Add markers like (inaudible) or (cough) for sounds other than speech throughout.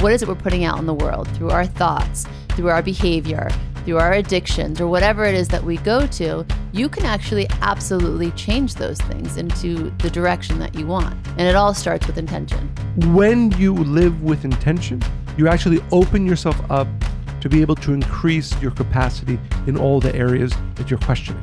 what is it we're putting out in the world through our thoughts, through our behavior, through our addictions, or whatever it is that we go to, you can actually absolutely change those things into the direction that you want. And it all starts with intention. When you live with intention, you actually open yourself up to be able to increase your capacity in all the areas that you're questioning.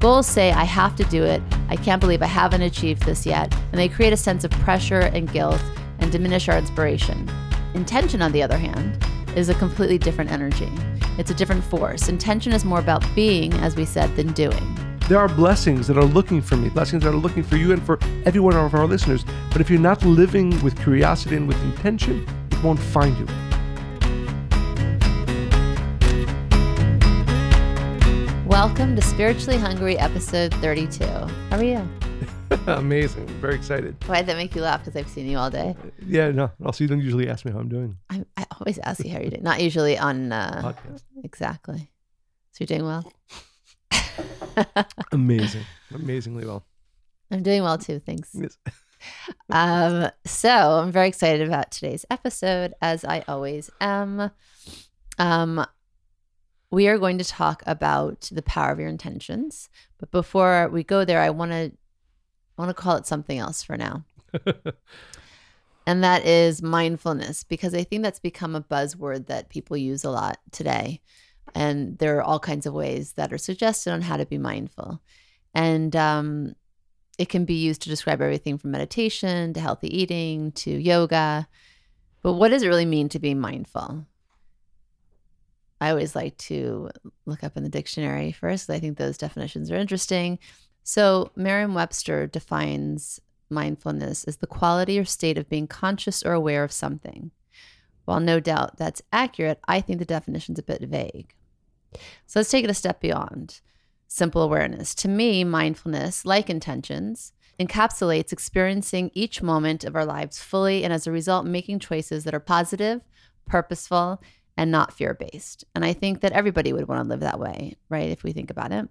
Goals say, I have to do it. I can't believe I haven't achieved this yet. And they create a sense of pressure and guilt and diminish our inspiration. Intention, on the other hand, is a completely different energy. It's a different force. Intention is more about being, as we said, than doing. There are blessings that are looking for me, blessings that are looking for you and for every one of our listeners. But if you're not living with curiosity and with intention, it won't find you. Welcome to Spiritually Hungry, episode 32. How are you? (laughs) Amazing. Very excited. Why'd that make you laugh? Because I've seen you all day. Yeah, no. Also, you don't usually ask me how I'm doing. I, I always ask you how you're doing. Not usually on. Uh, Podcast. exactly. So you're doing well? (laughs) Amazing. Amazingly well. I'm doing well too. Thanks. Yes. (laughs) Um, so I'm very excited about today's episode, as I always am. Um, we are going to talk about the power of your intentions, but before we go there, I want to want to call it something else for now, and that is mindfulness, because I think that's become a buzzword that people use a lot today, and there are all kinds of ways that are suggested on how to be mindful, and um, it can be used to describe everything from meditation to healthy eating to yoga. But what does it really mean to be mindful? I always like to look up in the dictionary first. because I think those definitions are interesting. So, Merriam Webster defines mindfulness as the quality or state of being conscious or aware of something. While no doubt that's accurate, I think the definition's a bit vague. So, let's take it a step beyond simple awareness. To me, mindfulness, like intentions, encapsulates experiencing each moment of our lives fully and as a result, making choices that are positive, purposeful, and not fear based. And I think that everybody would want to live that way, right? If we think about it.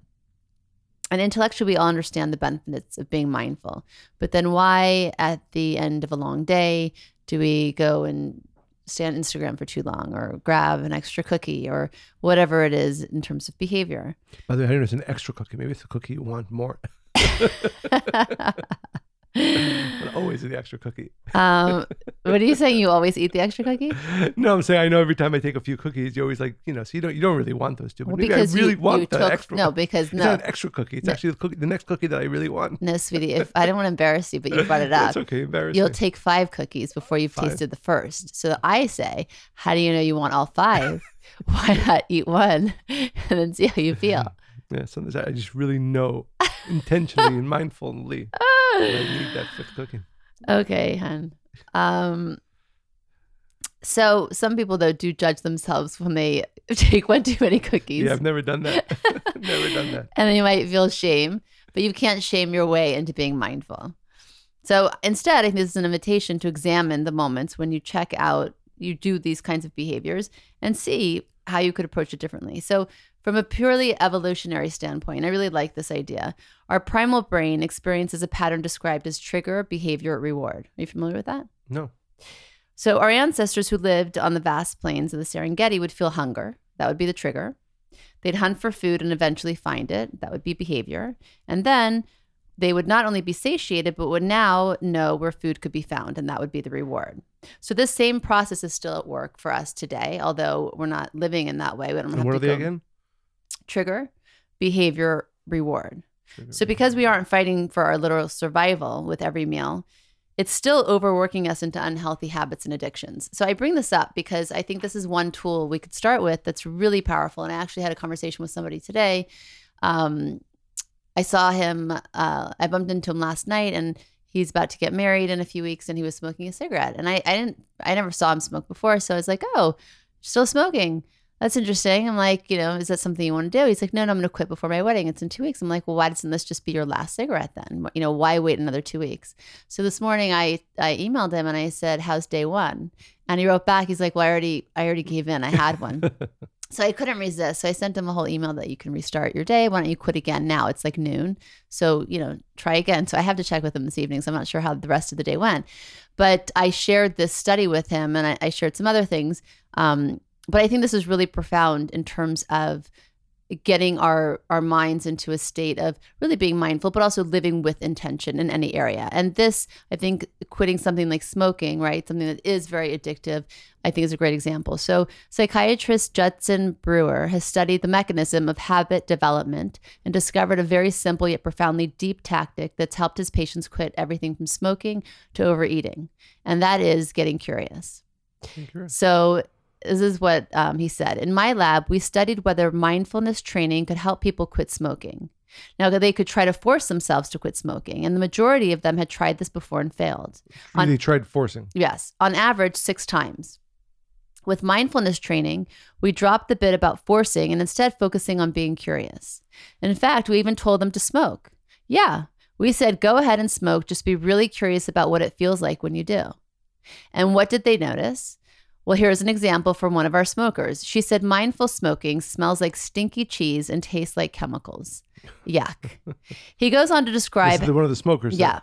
And intellectually, we all understand the benefits of being mindful. But then why, at the end of a long day, do we go and stay on Instagram for too long or grab an extra cookie or whatever it is in terms of behavior? By the way, I know it's an extra cookie. Maybe it's a cookie you want more. (laughs) (laughs) but always the extra cookie. um, what are you saying? You always eat the extra cookie? No, I'm saying I know every time I take a few cookies, you're always like, you know, so you don't you don't really want those two. But Well, maybe I really you- want you the took- extra no, because it's no. not an extra cookie. It's No. actually the cookie, the next cookie that I really want. No, sweetie. If I don't want to embarrass you, but you brought it (laughs) up, That's okay. Embarrassing. You'll take five cookies before you've Five. tasted the first. So I say, how do you know you want all five? (laughs) Why not eat one (laughs) and then see how you feel? yeah, sometimes I just really know intentionally and mindfully I need that fifth cookie. Okay, hun. Um, so some people though do judge themselves when they (laughs) take one too many cookies, Yeah, I've never done that. (laughs) (laughs) never done that. and then you might feel shame, but you can't shame your way into being mindful. So instead, I think this is an invitation to examine the moments when you check out, you do these kinds of behaviors and see how you could approach it differently. So, from a purely evolutionary standpoint, I really like this idea. Our primal brain experiences a pattern described as trigger, behavior, reward. Are you familiar with that? No. So, our ancestors who lived on the vast plains of the Serengeti would feel hunger. That would be the trigger. They'd hunt for food and eventually find it. That would be behavior. And then they would not only be satiated, but would now know where food could be found, and that would be the reward. So, this same process is still at work for us today, although we're not living in that way. We don't have what to are they go- again? Trigger, behavior, reward. Sugar. So, because we aren't fighting for our literal survival with every meal, it's still overworking us into unhealthy habits and addictions. So, I bring this up because I think this is one tool we could start with that's really powerful. And I actually had a conversation with somebody today. Um, I saw him, uh, I bumped into him last night, and he's about to get married in a few weeks, and he was smoking a cigarette. And I, I didn't, I never saw him smoke before. So, I was like, oh, still smoking that's interesting. I'm like, you know, is that something you want to do? He's like, no, no, I'm going to quit before my wedding. It's in two weeks. I'm like, well, why doesn't this just be your last cigarette then? You know, why wait another two weeks? So this morning I, I emailed him and I said, how's day one? And he wrote back, he's like, well, I already, I already gave in. I had one. (laughs) So I couldn't resist. So I sent him a whole email that you can restart your day. Why don't you quit again now? It's like noon. So, you know, try again. So I have to check with him this evening. So I'm not sure how the rest of the day went. But I shared this study with him and I, I shared some other things. Um, but I think this is really profound in terms of getting our our minds into a state of really being mindful but also living with intention in any area. And this i think quitting something like smoking right something that is very addictive i think is a great example. So psychiatrist judson brewer has studied the mechanism of habit development and discovered a very simple yet profoundly deep tactic that's helped his patients quit everything from smoking to overeating and that is getting curious. So this is what um, he said. In my lab, we studied whether mindfulness training could help people quit smoking. Now, they could try to force themselves to quit smoking, and the majority of them had tried this before and failed. On, they tried forcing? Yes, on average, six times. With mindfulness training, we dropped the bit about forcing and instead focusing on being curious. In fact, we even told them to smoke. Yeah, we said, go ahead and smoke, just be really curious about what it feels like when you do. And what did they notice? Well, here's an example from one of our smokers. She said mindful smoking smells like stinky cheese and tastes like chemicals. Yuck. he goes on to describe one of the smokers. Yeah.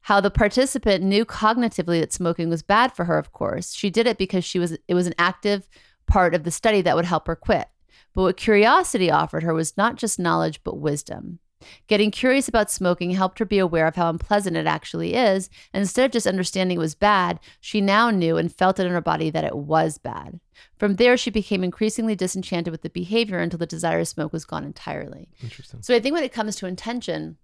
How the participant knew cognitively that smoking was bad for her, of course. She did it because she was it was an active part of the study that would help her quit. But what curiosity offered her was not just knowledge, but wisdom. Getting curious about smoking helped her be aware of how unpleasant it actually is. And instead of just understanding it was bad, she now knew and felt it in her body that it was bad. From there, she became increasingly disenchanted with the behavior until the desire to smoke was gone entirely. Interesting. So I think when it comes to intention,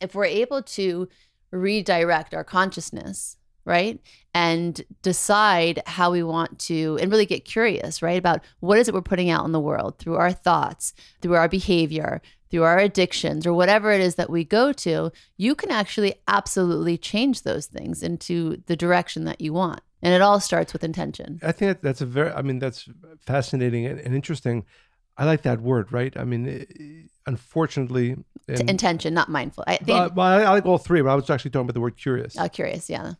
if we're able to redirect our consciousness, right? And decide how we want to, and really get curious, right? About what is it we're putting out in the world through our thoughts, through our behavior, through our addictions or whatever it is that we go to, you can actually absolutely change those things into the direction that you want. And it all starts with intention. I think that's a very, I mean, that's fascinating and, and interesting. I like that word, right? I mean, unfortunately, and, intention, not mindful. I think. Uh, well, I, I, like all three, but I was actually talking about the word curious. Oh, curious, yeah.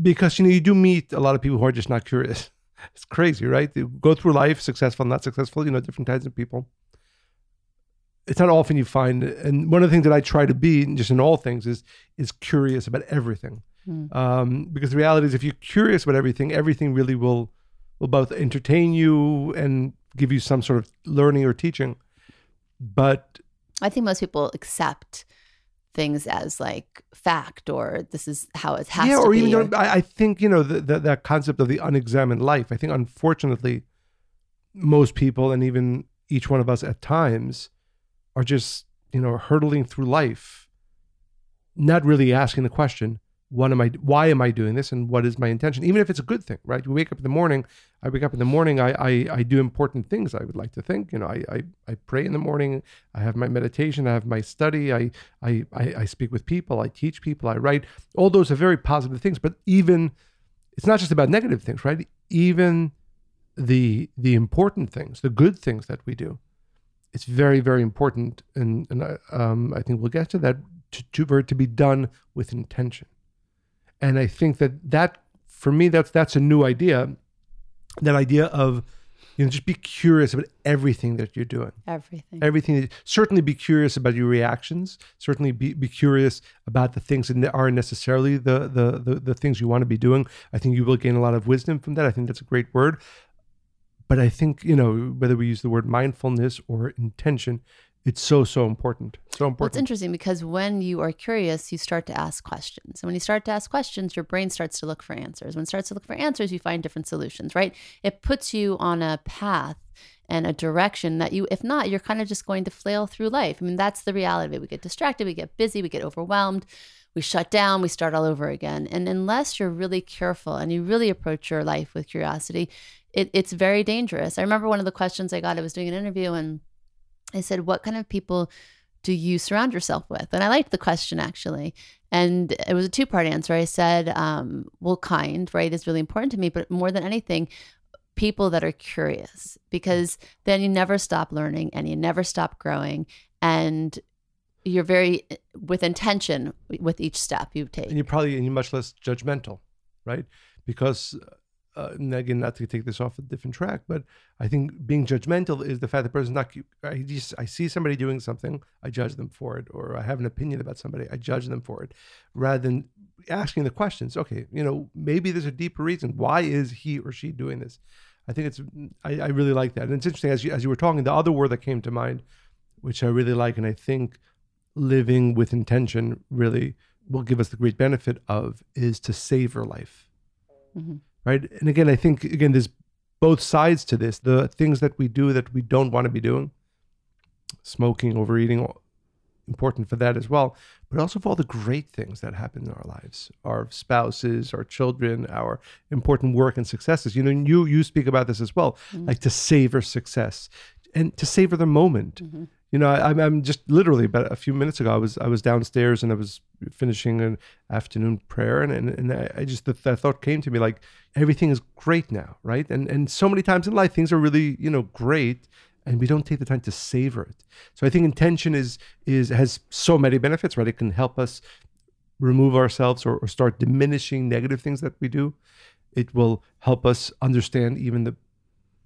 Because you know you do meet a lot of people who are just not curious. (laughs) It's crazy, right? They go through life, successful, not successful. You know, different kinds of people it's not often you find and one of the things that i try to be just in all things is is curious about everything mm. um, because the reality is if you're curious about everything everything really will will both entertain you and give you some sort of learning or teaching but i think most people accept things as like fact or this is how it has yeah, to or be. Even, or even I, I think you know the, the, that concept of the unexamined life. I think unfortunately, most people and even each one of us at times are just, you know, hurtling through life, not really asking the question, what am I, why am I doing this? And what is my intention? Even if it's a good thing, right? We wake up in the morning, I wake up in the morning, I, I, I do important things. I would like to think, you know, I, I, I pray in the morning. I have my meditation. I have my study. I, I, I, I speak with people. I teach people. I write. All those are very positive things. But even, it's not just about negative things, right? Even the, the important things, the good things that we do, it's very very important and and I, um, I think we'll get to that to, to for it to be done with intention. And I think that that for me that's that's a new idea. That idea of you know just be curious about everything that you're doing. Everything. Everything certainly be curious about your reactions. Certainly be, be curious about the things that aren't necessarily the, the the the things you want to be doing. I think you will gain a lot of wisdom from that. I think that's a great word but I think, you know, whether we use the word mindfulness or intention, it's so, so important. So important. Well, it's interesting because when you are curious, you start to ask questions. And when you start to ask questions, your brain starts to look for answers. When it starts to look for answers, you find different solutions, right? It puts you on a path and a direction that you, if not, you're kind of just going to flail through life. I mean, that's the reality of it. We get distracted, we get busy, we get overwhelmed, we shut down, we start all over again. And unless you're really careful and you really approach your life with curiosity, it, it's very dangerous. I remember one of the questions I got, I was doing an interview and I said, What kind of people do you surround yourself with? And I liked the question actually. And it was a two part answer. I said, um, Well, kind, right, is really important to me. But more than anything, people that are curious because then you never stop learning and you never stop growing. And you're very with intention with each step you take. And you're probably and you're much less judgmental, right? Because uh, again, not to take this off a different track, but I think being judgmental is the fact that person's not. I just I see somebody doing something, I judge them for it, or I have an opinion about somebody, I judge them for it, rather than asking the questions. Okay, you know, maybe there's a deeper reason. Why is he or she doing this? I think it's. I, I really like that, and it's interesting as you as you were talking. The other word that came to mind, which I really like, and I think living with intention really will give us the great benefit of, is to savor life. Mm-hmm right? And again, I think again there's both sides to this. The things that we do that we don't want to be doing, smoking, overeating, important for that as well. But also for all the great things that happen in our lives, our spouses, our children, our important work and successes. You know, you you speak about this as well, mm-hmm. like to savor success and to savor the moment. Mm-hmm you know, I, I'm just literally about a few minutes ago. I was I was downstairs and I was finishing an afternoon prayer, and and, and I just the, the thought came to me like everything is great now, right? And and so many times in life things are really you know great, and we don't take the time to savor it. So I think intention is is has so many benefits, right? It can help us remove ourselves or, or start diminishing negative things that we do. It will help us understand even the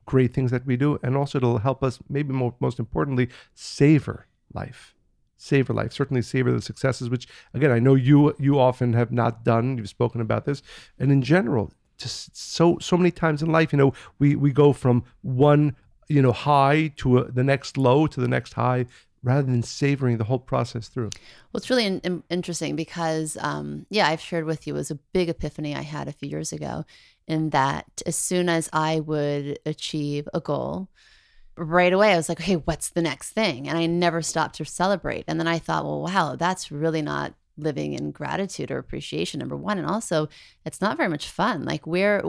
great things that we do, and also it'll help us, maybe more, most importantly, savor life. Savor life. Certainly savor the successes, which again I know you you often have not done. You've spoken about this, and in general, just so so many times in life, you know, we we go from one you know high to a, the next low to the next high rather than savoring the whole process through. Well, it's really in, interesting because, um, yeah, I've shared with you it was a big epiphany I had a few years ago, in that as soon as I would achieve a goal, right away I was like, okay, what's the next thing? And I never stopped to celebrate. And then I thought, well, wow, that's really not living in gratitude or appreciation number one and also it's not very much fun like where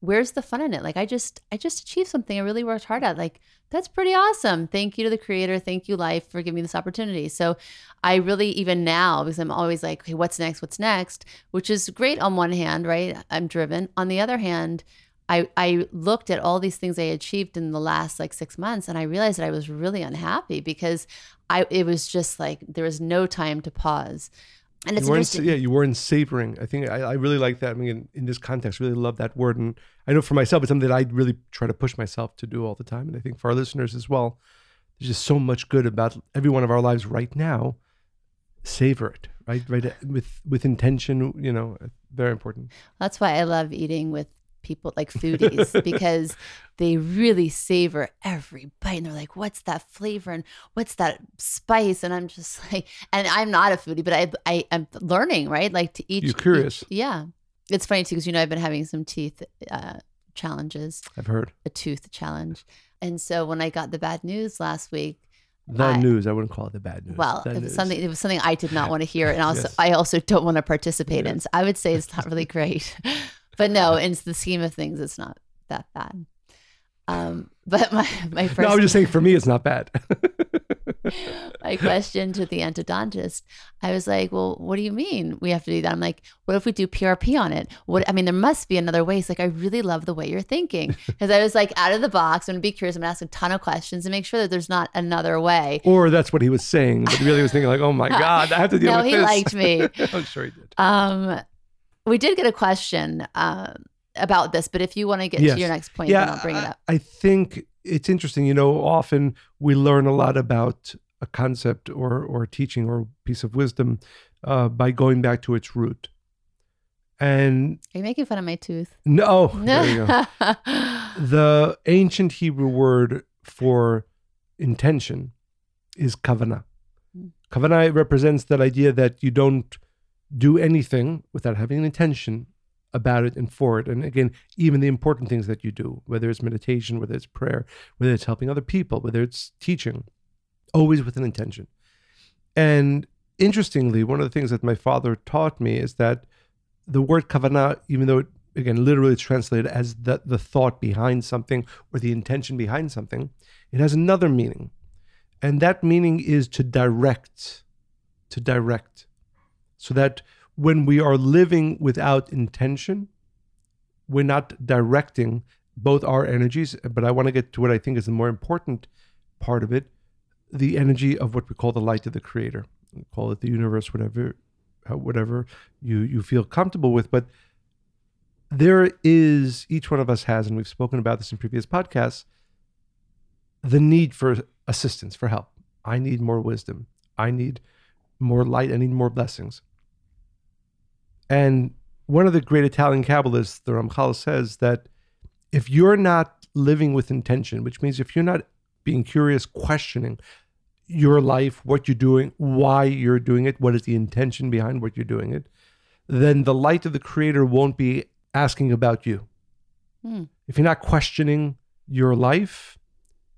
where's the fun in it? Like i just i just achieved something i really worked hard at like that's pretty awesome. Thank you to the creator thank you life for giving me this opportunity. So i really even now because i'm always like okay what's next? What's next? which is great on one hand right? I'm driven. On the other hand I, I looked at all these things I achieved in the last like six months and I realized that I was really unhappy because I it was just like there was no time to pause. And it's you weren't, yeah, you weren't savoring. I think I, I really like that. I mean, in, in, this context, really love that word. And I know for myself, it's something that I really try to push myself to do all the time. And I think for our listeners as well, there's just so much good about every one of our lives right now. Savor it, right? Right with with intention. You know, very important. That's why I love eating with people like foodies (laughs) because they really savor every bite and they're like what's that flavor and what's that spice and i'm just (laughs) like and i'm not a foodie but i, I am learning right like to eat you're curious eat, yeah it's funny too because you know i've been having some teeth uh, challenges i've heard a tooth challenge and so when i got the bad news last week the I, news. I wouldn't call it the bad news. Well, it was news. something. It was something I did not want to hear, and (laughs) also yes. I also don't want to participate in. So I would say it's not really great but no, in the scheme of things, it's not that bad. Um, but my my first. No, I was just saying for me, it's not bad. (laughs) my question to the endodontist, I was like, "Well, what do you mean we have to do that?" I'm like, "What if we do PRP on it? What? I mean, there must be another way." He's like, "I really love the way you're thinking," (laughs) because I was like, out of the box. I'm gonna be curious. I'm gonna ask a ton of questions and make sure that there's not another way. Or that's what he was saying, but really was thinking like, "Oh my (laughs) god, I have to deal no, with this." No, he liked me. I'm sure he did. Um, we did get a question um, about this, but if you want to get yes. to your next point, yeah, then I'll bring it up. I think it's interesting. You know, often we learn a lot about a concept or or teaching or piece of wisdom uh, by going back to its root. And are you making fun of my tooth? No. (laughs) the ancient Hebrew word for intention is kavana. Kavana represents that idea that you don't do anything without having an intention about it and for it. And again, even the important things that you do, whether it's meditation, whether it's prayer, whether it's helping other people, whether it's teaching, always with an intention. And interestingly, one of the things that my father taught me is that the word kavanah, even though it, again literally translated as the, the thought behind something or the intention behind something, it has another meaning. And that meaning is to direct, to direct so that when we are living without intention, we're not directing both our energies. But I want to get to what I think is the more important part of it the energy of what we call the light of the creator. We call it the universe, whatever, uh, whatever you, you feel comfortable with. But there is each one of us has, and we've spoken about this in previous podcasts, the need for assistance, for help. I need more wisdom. I need more light. I need more blessings. And one of the great Italian Kabbalists, the Ramchal, says that if you're not living with intention, which means if you're not being curious, questioning your life, what you're doing, why you're doing it, what is the intention behind what you're doing it, then the light of the Creator won't be asking about you. Hmm. If you're not questioning your life,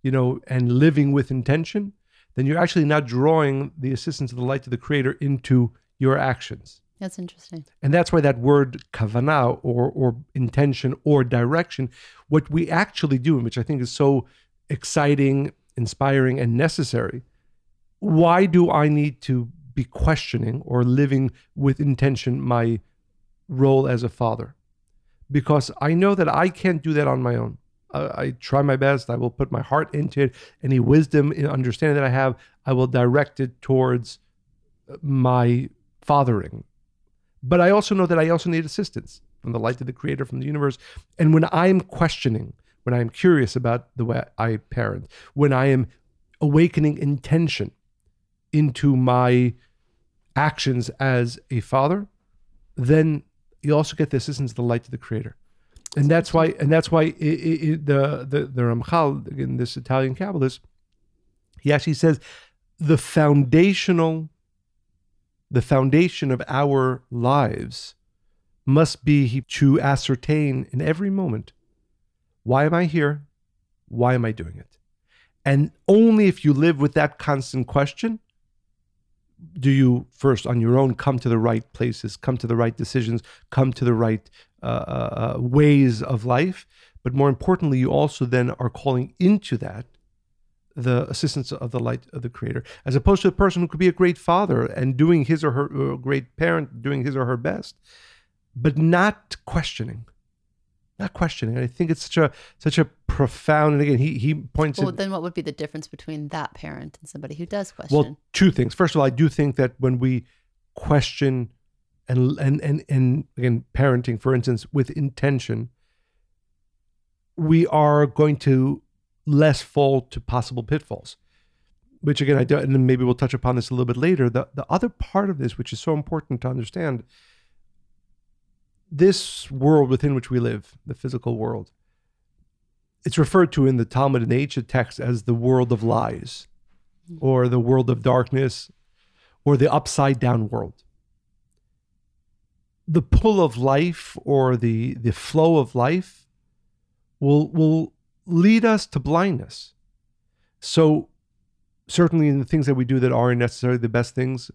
you know, and living with intention, then you're actually not drawing the assistance of the light of the Creator into your actions. That's interesting. And that's why that word kavanah or or intention or direction, what we actually do, which I think is so exciting, inspiring, and necessary. Why do I need to be questioning or living with intention my role as a father? Because I know that I can't do that on my own. Uh, I try my best. I will put my heart into it. Any wisdom and understanding that I have, I will direct it towards my fathering. But I also know that I also need assistance from the light of the creator, from the universe. And when I'm questioning, when I'm curious about the way I parent, when I am awakening intention into my actions as a father, then you also get the assistance of the light of the creator. And that's why, and that's why it, it, it, the the the Ramchal, again, this Italian Kabbalist, he actually says the foundational the foundation of our lives must be to ascertain in every moment why am I here? Why am I doing it? And only if you live with that constant question do you first on your own come to the right places, come to the right decisions, come to the right uh, uh, ways of life. But more importantly, you also then are calling into that the assistance of the light of the creator, as opposed to a person who could be a great father and doing his or her or a great parent, doing his or her best, but not questioning, not questioning. I think it's such a such a profound. And again, he he points. Well, in, then what would be the difference between that parent and somebody who does question? well, two things. First of all, I do think that when we question and and and and again, parenting, for instance, with intention, we are going to less fall to possible pitfalls. Which again, I don't, and then maybe we'll touch upon this a little bit later. The the other part of this, which is so important to understand, this world within which we live, the physical world, it's referred to in the Talmud and ancient text as the world of lies, mm-hmm. or the world of darkness, or the upside down world. The pull of life or the the flow of life will will lead us to blindness. So certainly in the things that we do that aren't necessarily the best things,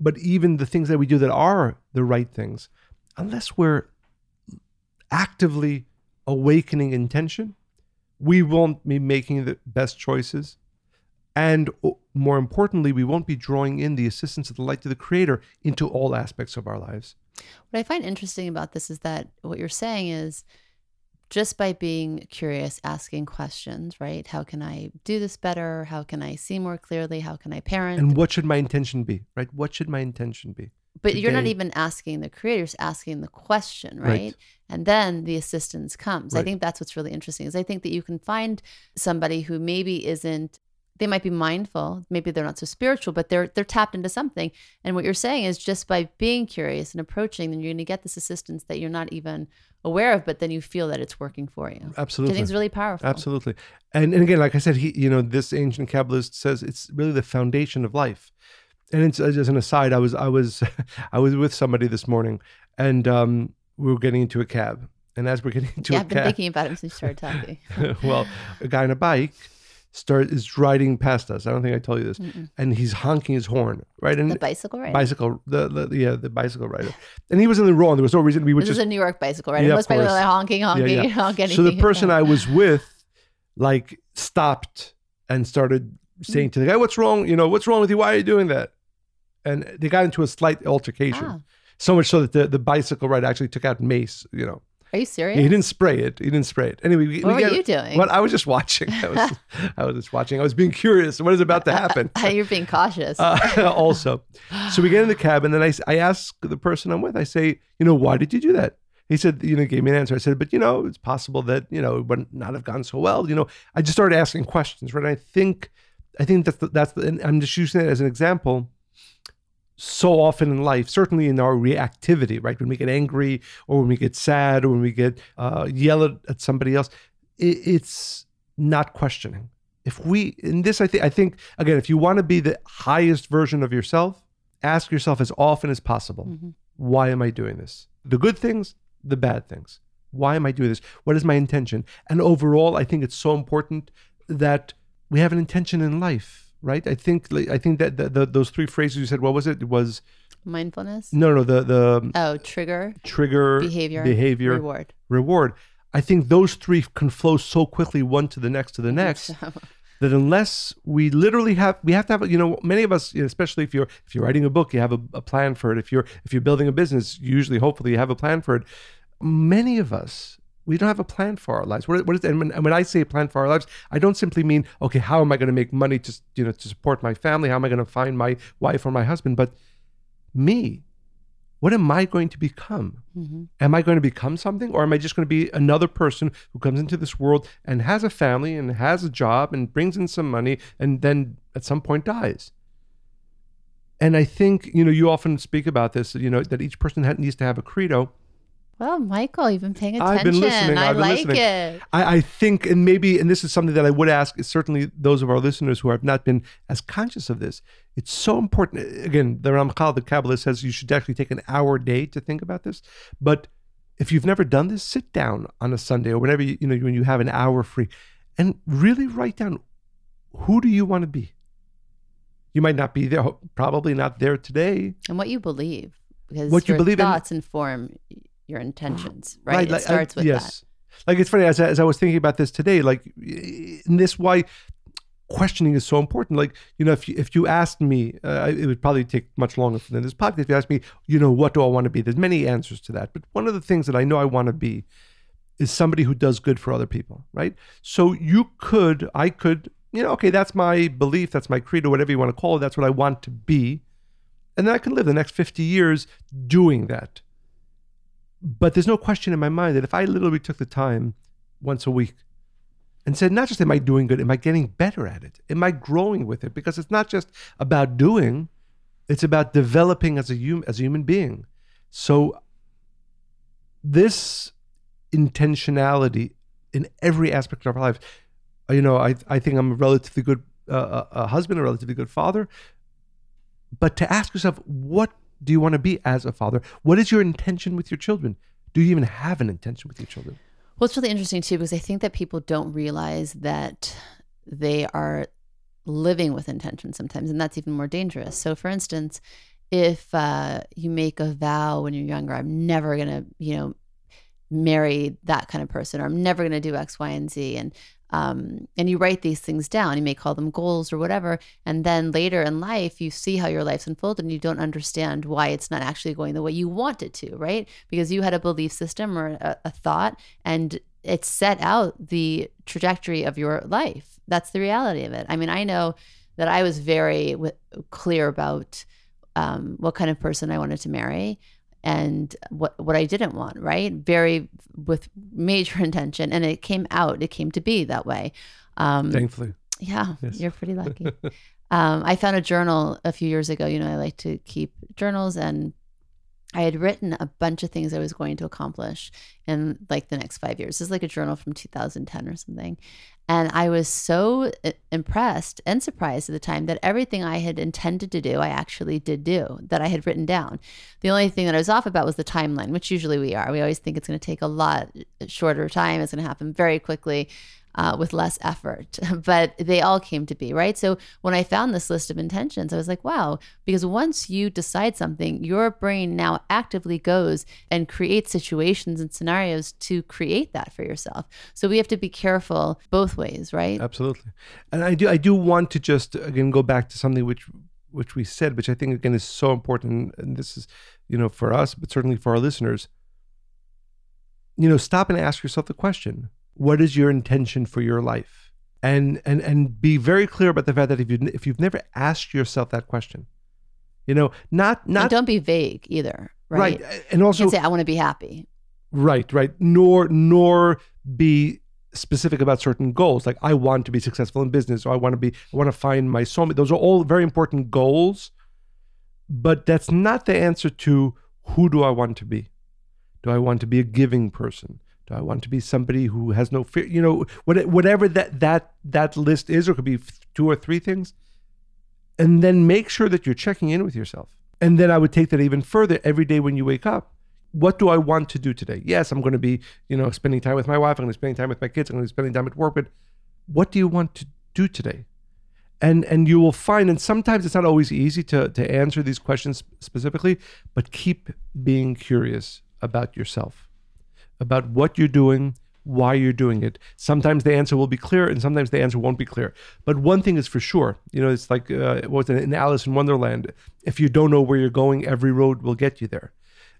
but even the things that we do that are the right things, unless we're actively awakening intention, we won't be making the best choices. And more importantly, we won't be drawing in the assistance of the light of the creator into all aspects of our lives. What I find interesting about this is that what you're saying is just by being curious, asking questions, right? How can I do this better? How can I see more clearly? How can I parent? And what should my intention be, right? What should my intention be? but you're not even asking the creators, asking the question, right? Right. And then the assistance comes. I think that's what's really interesting is I think that you can find somebody who maybe isn't they might be mindful, maybe they're not so spiritual, but they're they're tapped into something. And what you're saying is just by being curious and approaching, then you're going to get this assistance that you're not even aware of, but then you feel that it's working for you. Which I Absolutely. think is really powerful. Absolutely. And, and again, like I said, he, you know, this ancient Kabbalist says it's really the foundation of life. And it's as an aside, I was, I was, (laughs) I was with somebody this morning and um, we were getting into a cab. And as we're getting into a cab. Yeah, a I've been cab, thinking about him since you started talking. (laughs) well, a guy on a bike start is riding past us. I don't think I told you this. Mm-mm. And he's honking his horn, right? And The bicycle rider. bicycle, the, the yeah, the bicycle rider. And he was in the wrong. There was no reason we would This just is a New York bicycle rider. Yeah, Most people are honking, honking, yeah. honking. So the (laughs) person I was with, like, stopped and started saying to the guy, "What's wrong? You know, what's wrong with you? Why are you doing that?" And they got into a slight altercation. Ah, So much so that the, the bicycle rider actually took out mace. You know, are you serious? he didn't spray it. He didn't spray it. Anyway, we, what we were you doing? What I was just watching. I was, (laughs) I was just watching. I was being curious. What is about to happen? (laughs) You're being cautious. uh, (laughs) also. So we get in the cab, and then I, I ask the person I'm with, I say, you know, why did you do that? he said, you know, gave me an answer. I said, but you know, it's possible that you know it would not have gone so well. You know, I just started asking questions, right? I think, I think that's the, that's the, and I'm just using it as an example. So often in life, certainly in our reactivity, right? When we get angry, or when we get sad, or when we get uh, yell at, somebody else, it, it's not questioning. If we, in this, I think, I think again, if you want to be the highest version of yourself, ask yourself as often as possible, Mm-hmm. why am I doing this? The good things, the bad things. Why am I doing this? What is my intention? And overall, I think it's so important that we have an intention in life, right? I think, like, I think that the, the, those three phrases you said, what was it? It was Mindfulness. no, no, the the Oh, trigger, trigger, behavior, behavior, reward. reward. I think those three can flow so quickly, one to the next to the next, (laughs) that unless we literally have we have to have you know many of us especially if you're if you're writing a book you have a, a plan for it if you're if you're building a business usually hopefully you have a plan for it many of us we don't have a plan for our lives what, what is and when, and when i say plan for our lives i don't simply mean okay how am i going to make money to you know to support my family how am i going to find my wife or my husband but me what am i going to become Mhm. am I going to become something or am I just going to be another person who comes into this world and has a family and has a job and brings in some money and then at some point dies? And I think, you know, you often speak about this, you know, that each person needs to have a credo. Well, Michael, you've been paying attention. I've been listening, I I've been like listening. it. I, I think, and maybe, and this is something that I would ask, certainly those of our listeners who have not been as conscious of this. It's so important. Again, the Ramchal, the Kabbalah, says you should actually take an hour a day to think about this. But if you've never done this, sit down on a Sunday or whenever you, you know when you have an hour free, and really write down who do you want to be. You might not be there, probably not there today. And what you believe, because What you believe in- thoughts inform your intentions, right? like, it starts I- with yes. Like it's funny as I, as I was thinking about this today, like in this why questioning is so important. Like you know, if you if you asked me, uh, it would probably take much longer than this podcast. If you asked me, you know, what do I want to be? There's many answers to that, but one of the things that I know I want to be is somebody who does good for other people, right? So you could, I could, you know, okay, that's my belief, that's my creed, or whatever you want to call it. That's what I want to be, and then I can live the next fifty years doing that. But there's no question in my mind that if I literally took the time once a week and said, not just am I doing good, am I getting better at it? Am I growing with it? Because it's not just about doing, it's about developing as a human as a human being. So this intentionality in every aspect of our lives, you know, I I think I'm a relatively good uh, a husband, a relatively good father. But to ask yourself, what do you want to be as a father? What is your intention with your children? Do you even have an intention with your children? Well, it's really interesting too because I think that people don't realize that they are living with intention sometimes, and that's even more dangerous. So, for instance, if uh, you make a vow when you're younger, I'm never gonna, you know, marry that kind of person, or I'm never gonna do X, Y, and Z, and um, and you write these things down. You may call them goals or whatever, and then later in life, you see how your life's unfolded, and you don't understand why it's not actually going the way you want it to, right? Because you had a belief system or a, a thought, and it set out the trajectory of your life. That's the reality of it. I mean, I know that I was very w- clear about um, what kind of person I wanted to marry and what what I didn't want, right? Very with major (laughs) intention, and it came out. It came to be that way. Um, Thankfully. yeah, Yes. you're pretty lucky. (laughs) um, I found a journal a few years ago. You know, I like to keep journals, and I had written a bunch of things I was going to accomplish in like the next five years. This is like a journal from 2010 or something. And I was so uh, impressed and surprised at the time that everything I had intended to do, I actually did do, that I had written down. The only thing that I was off about was the timeline, which usually we are. We always think it's going to take a lot uh, shorter time, it's going to happen very quickly. Uh, with less effort, (laughs) but they all came to be, right? So when I found this list of intentions, I was like, wow, because once you decide something, your brain now actively goes and creates situations and scenarios to create that for yourself. So we have to be careful both ways, right? Absolutely. And I do I do want to just again go back to something which which we said, which I think again is so important. And this is, you know, for us, but certainly for our listeners. You know, stop and ask yourself the question: What is your intention for your life? And and and be very clear about the fact that if you if you've never asked yourself that question, you know, not and not don't be vague either, right? right, and You also say, I want to be happy. Right, right. Nor nor be specific about certain goals. Like I want to be successful in business, or I want to be, I want to find my soulmate. Those are all very important goals, but that's not the answer to who do I want to be. Do I want to be a giving person? Do I want to be somebody who has no fear? You know, whatever that that that list is, or could be two or three things, and then make sure that you're checking in with yourself. And then I would take that even further every day when you wake up what do I want to do today? Yes, I'm going to be, you know, spending time with my wife. I'm going to be spending time with my kids. I'm going to be spending time at work. But what do you want to do today? And and you will find, and sometimes it's not always easy to to answer these questions specifically, but keep being curious about yourself, about what you're doing, why you're doing it. Sometimes the answer will be clear, and sometimes the answer won't be clear. But one thing is for sure, you know, it's like uh, was it in Alice in Wonderland? If you don't know where you're going, every road will get you there.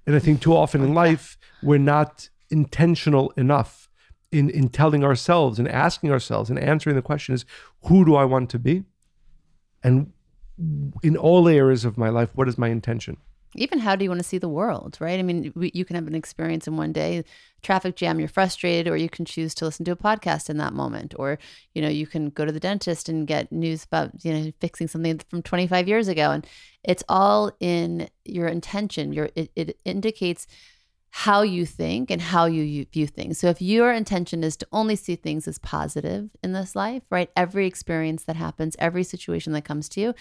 And I think too often in life, we're not intentional enough in, in telling ourselves and asking ourselves and answering the question is, who do I want to be? And in all areas of my life, what is my intention? Even how do you want to see the world right? I mean we, you can have an experience in one day traffic jam you're frustrated or you can choose to listen to a podcast in that moment or you know you can go to the dentist and get news about you know fixing something from 25 years ago and it's all in your intention your it, it indicates how you think and how you view things. So if your intention is to only see things as positive in this life, right? Every experience that happens, every situation that comes to you,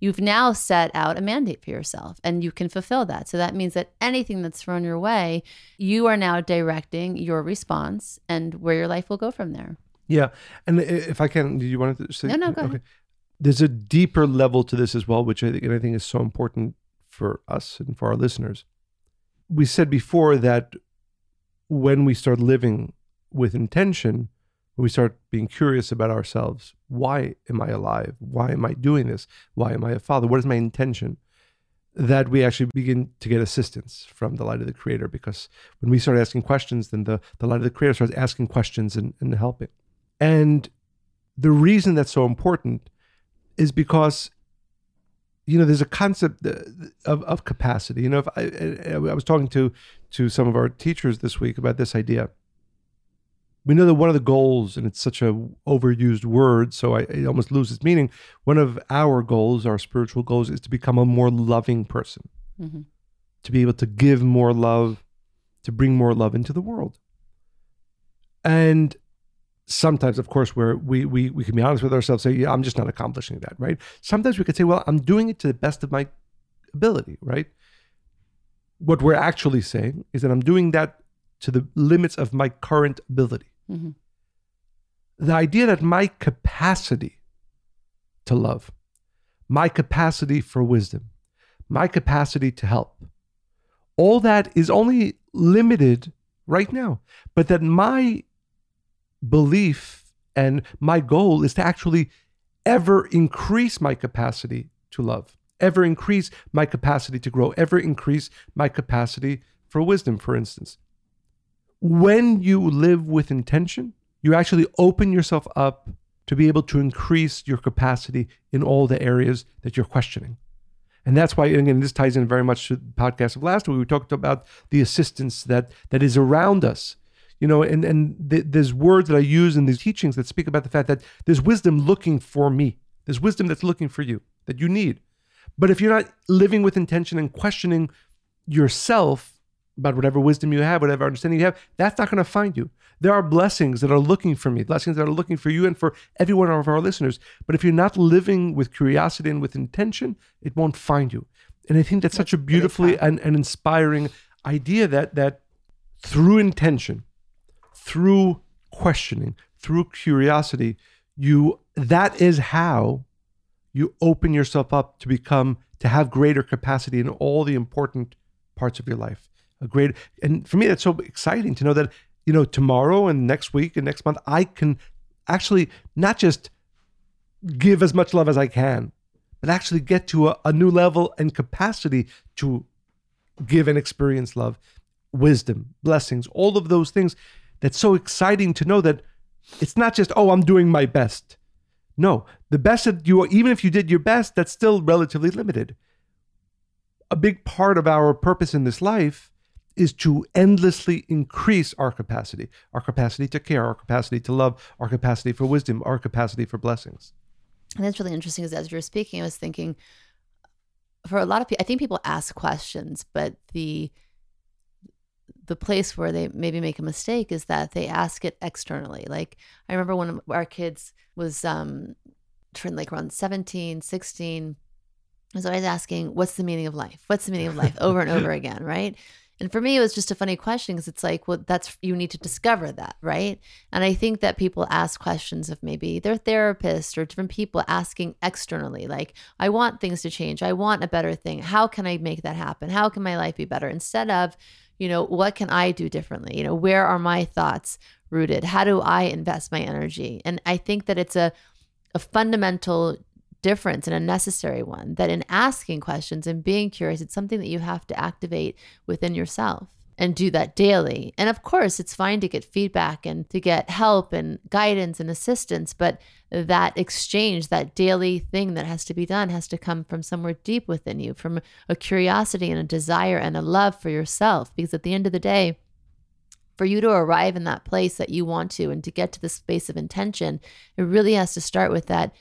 you've now set out a mandate for yourself and you can fulfill that. So that means that anything that's thrown your way, you are now directing your response and where your life will go from there. Yeah. And if I can, do you want to say? No, no, go okay. ahead. There's a deeper level to this as well, which I think, and I think is so important for us and for our listeners we said before that when we start living with intention, we start being curious about ourselves. Why am I alive? Why am I doing this? Why am I a father? What is my intention? That we actually begin to get assistance from the light of the creator because when we start asking questions, then the, the light of the creator starts asking questions and, and helping. And the reason that's so important is because you know, there's a concept of, of capacity. You know, if I, I was talking to to some of our teachers this week about this idea. We know that one of the goals, and it's such a overused word, so I, it almost loses meaning. One of our goals, our spiritual goals, is to become a more loving person, mm-hmm. to be able to give more love, to bring more love into the world. And sometimes of course where we, we we can be honest with ourselves say yeah i'm just not accomplishing that right? Sometimes we could say well i'm doing it to the best of my ability right? What we're actually saying is that i'm doing that to the limits of my current ability. Mm-hmm. the idea that my capacity to love my capacity for wisdom my capacity to help all that is only limited right now but that my belief and my goal is to actually ever increase my capacity to love, ever increase my capacity to grow, ever increase my capacity for wisdom, for instance. When you live with intention, you actually open yourself up to be able to increase your capacity in all the areas that you're questioning. And that's why, again, this ties in very much to the podcast of last week. We talked about the assistance that that is around us you know and and th- there's words that i use in these teachings that speak about the fact that there's wisdom looking for me. There's wisdom that's looking for you that you need. But if you're not living with intention and questioning yourself about whatever wisdom you have whatever understanding you have that's not going to find you. There are blessings that are looking for me blessings that are looking for you and for every one of our listeners. But if you're not living with curiosity and with intention it won't find you. And i think that's, that's such a beautifully and, and inspiring idea that that through intention through questioning, through curiosity, you that is how you open yourself up to become to have greater capacity in all the important parts of your life. A great and for me that's so exciting to know that you know tomorrow and next week and next month I can actually not just give as much love as I can, but actually get to a, a new level and capacity to give and experience love, wisdom, blessings, all of those things that's so exciting to know that it's not just, oh, I'm doing my best. No, the best that you, even if you did your best, that's still relatively limited. A big part of our purpose in this life is to endlessly increase our capacity, our capacity to care, our capacity to love, our capacity for wisdom, our capacity for blessings. And that's really interesting because as you were speaking, I was thinking for a lot of people, I think people ask questions, but the the place where they maybe make a mistake is that they ask it externally. Like I remember when our kids was um turned like around 17, 16, I was always asking, what's the meaning of life? What's the meaning of life over and over (laughs) again, right? And for me, it was just a funny question because it's like, well, that's you need to discover that, right? And I think that people ask questions of maybe their therapist or different people asking externally, like, I want things to change. I want a better thing. How can I make that happen? How can my life be better? Instead of, you know, what can I do differently? You know, where are my thoughts rooted? How do I invest my energy? And I think that it's a a fundamental difference and a necessary one that in asking questions and being curious, it's something that you have to activate within yourself and do that daily. And of course, it's fine to get feedback and to get help and guidance and assistance, but that exchange, that daily thing that has to be done, has to come from somewhere deep within you, from a curiosity and a desire and a love for yourself. Because at the end of the day, for you to arrive in that place that you want to and to get to the space of intention, it really has to start with that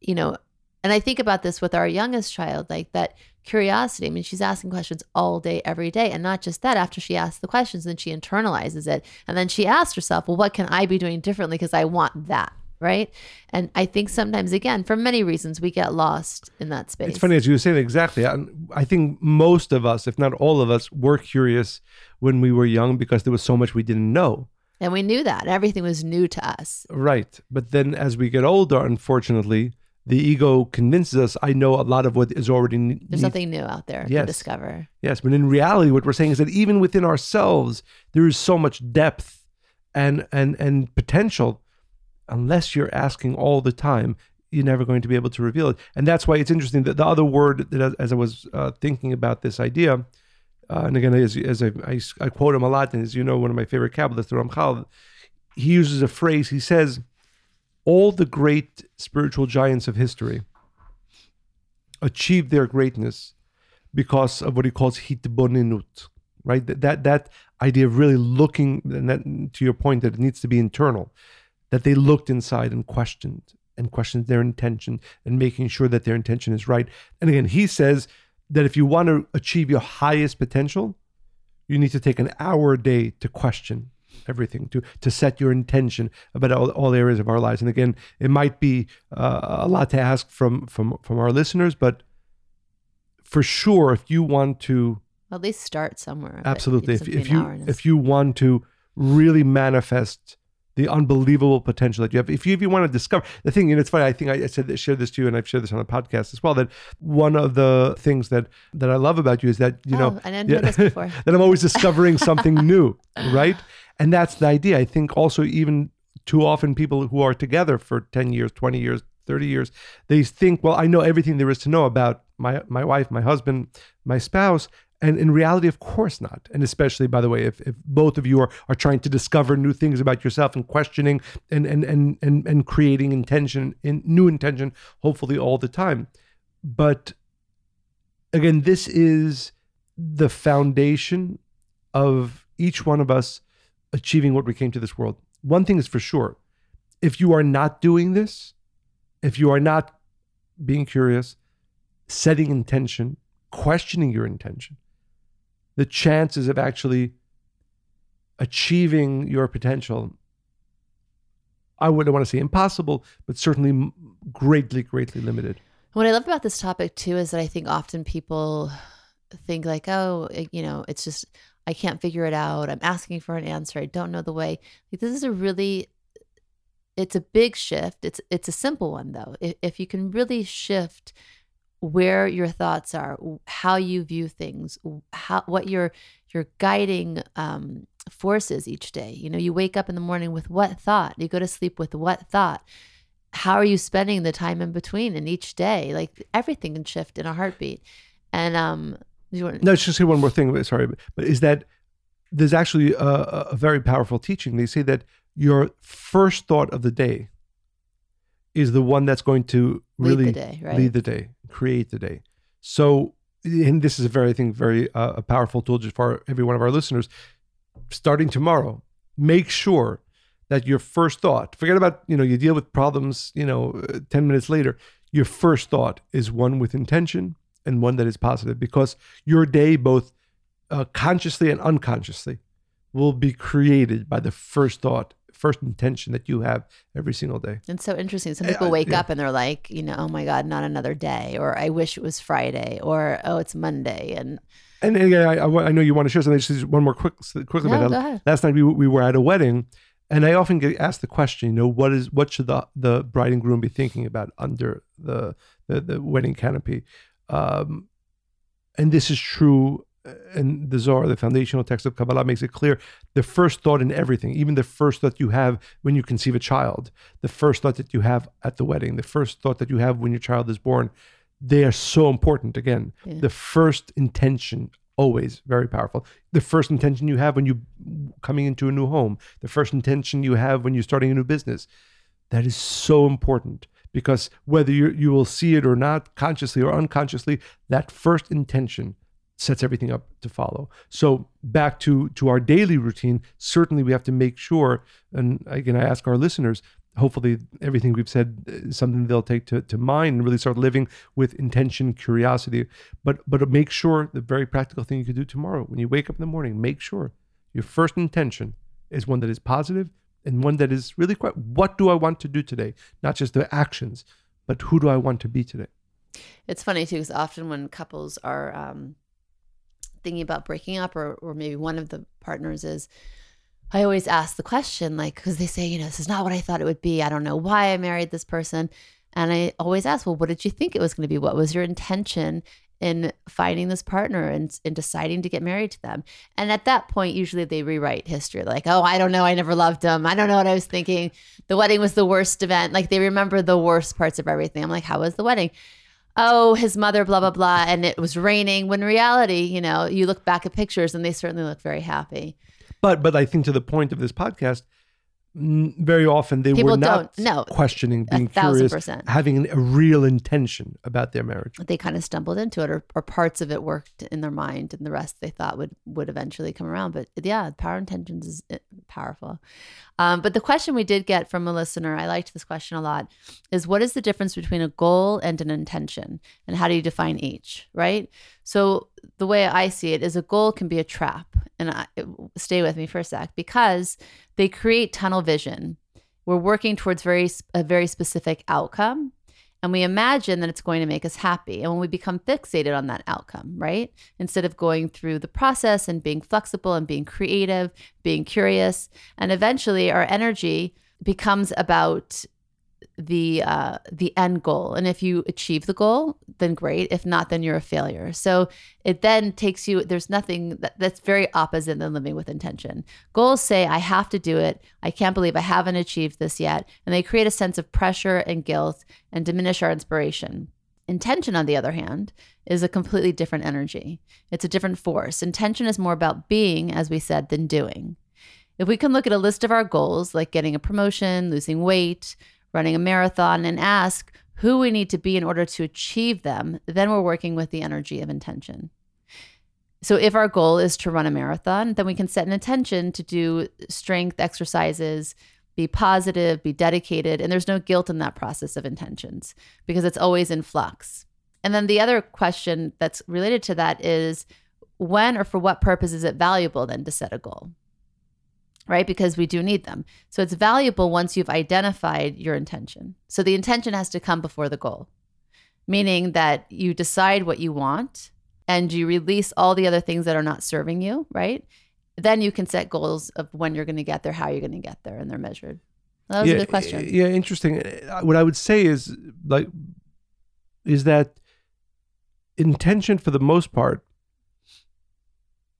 you know, and I think about this with our youngest child, like that curiosity. I mean, she's asking questions all day, every day. And not just that, after she asks the questions, then she internalizes it. And then she asks herself, well, what can I be doing differently? Because I want that. Right. And I think sometimes, again, for many reasons, we get lost in that space. It's funny, as you were saying, exactly. I, I think most of us, if not all of us, were curious when we were young because there was so much we didn't know. And we knew that everything was new to us. Right. But then as we get older, unfortunately, the ego convinces us I know a lot of what is already ne- there's nothing new out there yes. to discover. Yes, but in reality, what we're saying is that even within ourselves, there is so much depth and and and potential. Unless you're asking all the time, you're never going to be able to reveal it. And that's why it's interesting that the other word that, as I was uh, thinking about this idea, uh, and again, as, as I, I, I, quote him a lot, and as you know, one of my favorite Kabbalists, the Ramchal, he uses a phrase. He says all the great spiritual giants of history achieved their greatness because of what he calls hitbonenut, right? That, that that idea of really looking, and that, to your point, that it needs to be internal, that they looked inside and questioned and questioned their intention and making sure that their intention is right. And again, he says that if you want to achieve your highest potential, you need to take an hour a day to question everything to to set your intention about all, all areas of our lives and again it might be uh, a lot to ask from from from our listeners but for sure if you want to at least start somewhere absolutely if, if you if you want to really manifest the unbelievable potential that you have. If you if you want to discover the thing, you know, it's funny. I think I, said shared this to you, and I've shared this on the podcast as well. That one of the things that that I love about you is that you oh, know I didn't yeah, know this (laughs) before. that I'm always discovering something (laughs) new, right? And that's the idea. I think also even too often people who are together for 10 years, 20 years, 30 years, they think, well, I know everything there is to know about my my wife, my husband, my spouse. And in reality, of course not. And especially, by the way, if, if both of you are, are trying to discover new things about yourself and questioning and and and and, and creating intention in new intention, hopefully all the time. But again, this is the foundation of each one of us achieving what we came to this world. One thing is for sure if you are not doing this, if you are not being curious, setting intention, questioning your intention, the chances of actually achieving your potential, I wouldn't want to say impossible, but certainly greatly, greatly limited. What I love about this topic too is that I think often people think like, oh, you know, it's just I can't figure it out. I'm asking for an answer. I don't know the way. This is a really it's a big shift. It's it's a simple one though. If, if you can really shift where your thoughts are, how you view things, how what your your guiding um, forces each day. You know, you wake up in the morning with what thought? You go to sleep with what thought? How are you spending the time in between in each day? Like everything can shift in a heartbeat. And um, you want no, just say one more thing. Sorry, but is that there's actually a, a very powerful teaching. They say that your first thought of the day is the one that's going to really lead the day, right? lead the day, create the day. So and this is a very, I think, very uh, a powerful tool just for every one of our listeners. Starting tomorrow, make sure that your first thought, forget about, you know, you deal with problems, you know, uh, 10 minutes later, your first thought is one with intention and one that is positive because your day, both uh, consciously and unconsciously, will be created by the first thought first intention that you have every single day. It's so interesting. Some I- people wake yeah. up and they're like, you know, oh my God, not another day, or I wish it was Friday, or oh, it's Monday, and And, and I, I I know you want to share something. Just one more quick, quickly no, go ahead. Last night we, we were at a wedding, and I often get asked the question, you know, what is what should the the bride and groom be thinking about under the the, the wedding canopy? Um, and this is true. uh, And the Zohar, the foundational text of Kabbalah, makes it clear the first thought in everything, even the first thought you have when you conceive a child, the first thought that you have at the wedding, the first thought that you have when your child is born, they are so important. Again, Yeah. the first intention always very powerful. The first intention you have when you coming into a new home, the first intention you have when you're starting a new business, that is so important because whether you you will see it or not, consciously or unconsciously, that first intention sets everything up to follow. So back to to our daily routine, certainly we have to make sure, and again, I ask our listeners. Hopefully, everything we've said is something they'll take to, to mind and really start living with intention, curiosity. But but make sure the very practical thing you could do tomorrow when you wake up in the morning, make sure your first intention is one that is positive and one that is really quite what do I want to do today? Not just the actions, but who do I want to be today? It's funny too, because often when couples are um, thinking about breaking up, or or maybe one of the partners is, I always ask the question, like, because they say, you know, this is not what I thought it would be. I don't know why I married this person, and I always ask, well, what did you think it was going to be? What was your intention? In finding this partner and in deciding to get married to them. And at that point, usually they rewrite history. Like, oh, I don't know. I never loved him. I don't know what I was thinking. The wedding was the worst event. Like, they remember the worst parts of everything. I'm like, how was the wedding? oh, his mother, blah, blah, blah, and it was raining. When reality, you know, you look back at pictures and they certainly look very happy. But but I think to the point of this podcast, very often they People were not no, questioning, being curious, percent. having a real intention about their marriage. They kind of stumbled into it, or, or parts of it worked in their mind, and the rest they thought would would eventually come around. But yeah, power intentions is uh, powerful. Um, but the question we did get from a listener, I liked this question a lot, is what is the difference between a goal and an intention, and how do you define each? Right. So the way I see it is a goal can be a trap, and I, stay with me for a sec because they create tunnel vision. We're working towards very a very specific outcome, and we imagine that it's going to make us happy. And when we become fixated on that outcome, right, instead of going through the process and being flexible and being creative, being curious, and eventually our energy becomes about the uh, the end goal. And if you achieve the goal, then great. If not, then you're a failure. So it then takes you. There's nothing that, that's very opposite than living with intention. Goals say I have to do it. I can't believe I haven't achieved this yet, and they create a sense of pressure and guilt and diminish our inspiration. Intention, on the other hand, is a completely different energy. It's a different force. Intention is more about being, as we said, than doing. If we can look at a list of our goals, like getting a promotion, losing weight, running a marathon, and ask who we need to be in order to achieve them, then we're working with the energy of intention. So, if our goal is to run a marathon, then we can set an intention to do strength exercises, be positive, be dedicated, and there's no guilt in that process of intentions because it's always in flux. And then the other question that's related to that is when or for what purpose is it valuable then to set a goal? Right? Because we do need them. So it's valuable once you've identified your intention. So the intention has to come before the goal, meaning that you decide what you want and you release all the other things that are not serving you, right? Then you can set goals of when you're going to get there, how you're going to get there, and they're measured. That was yeah, a good question. Yeah, interesting. What I would say is like is that intention for the most part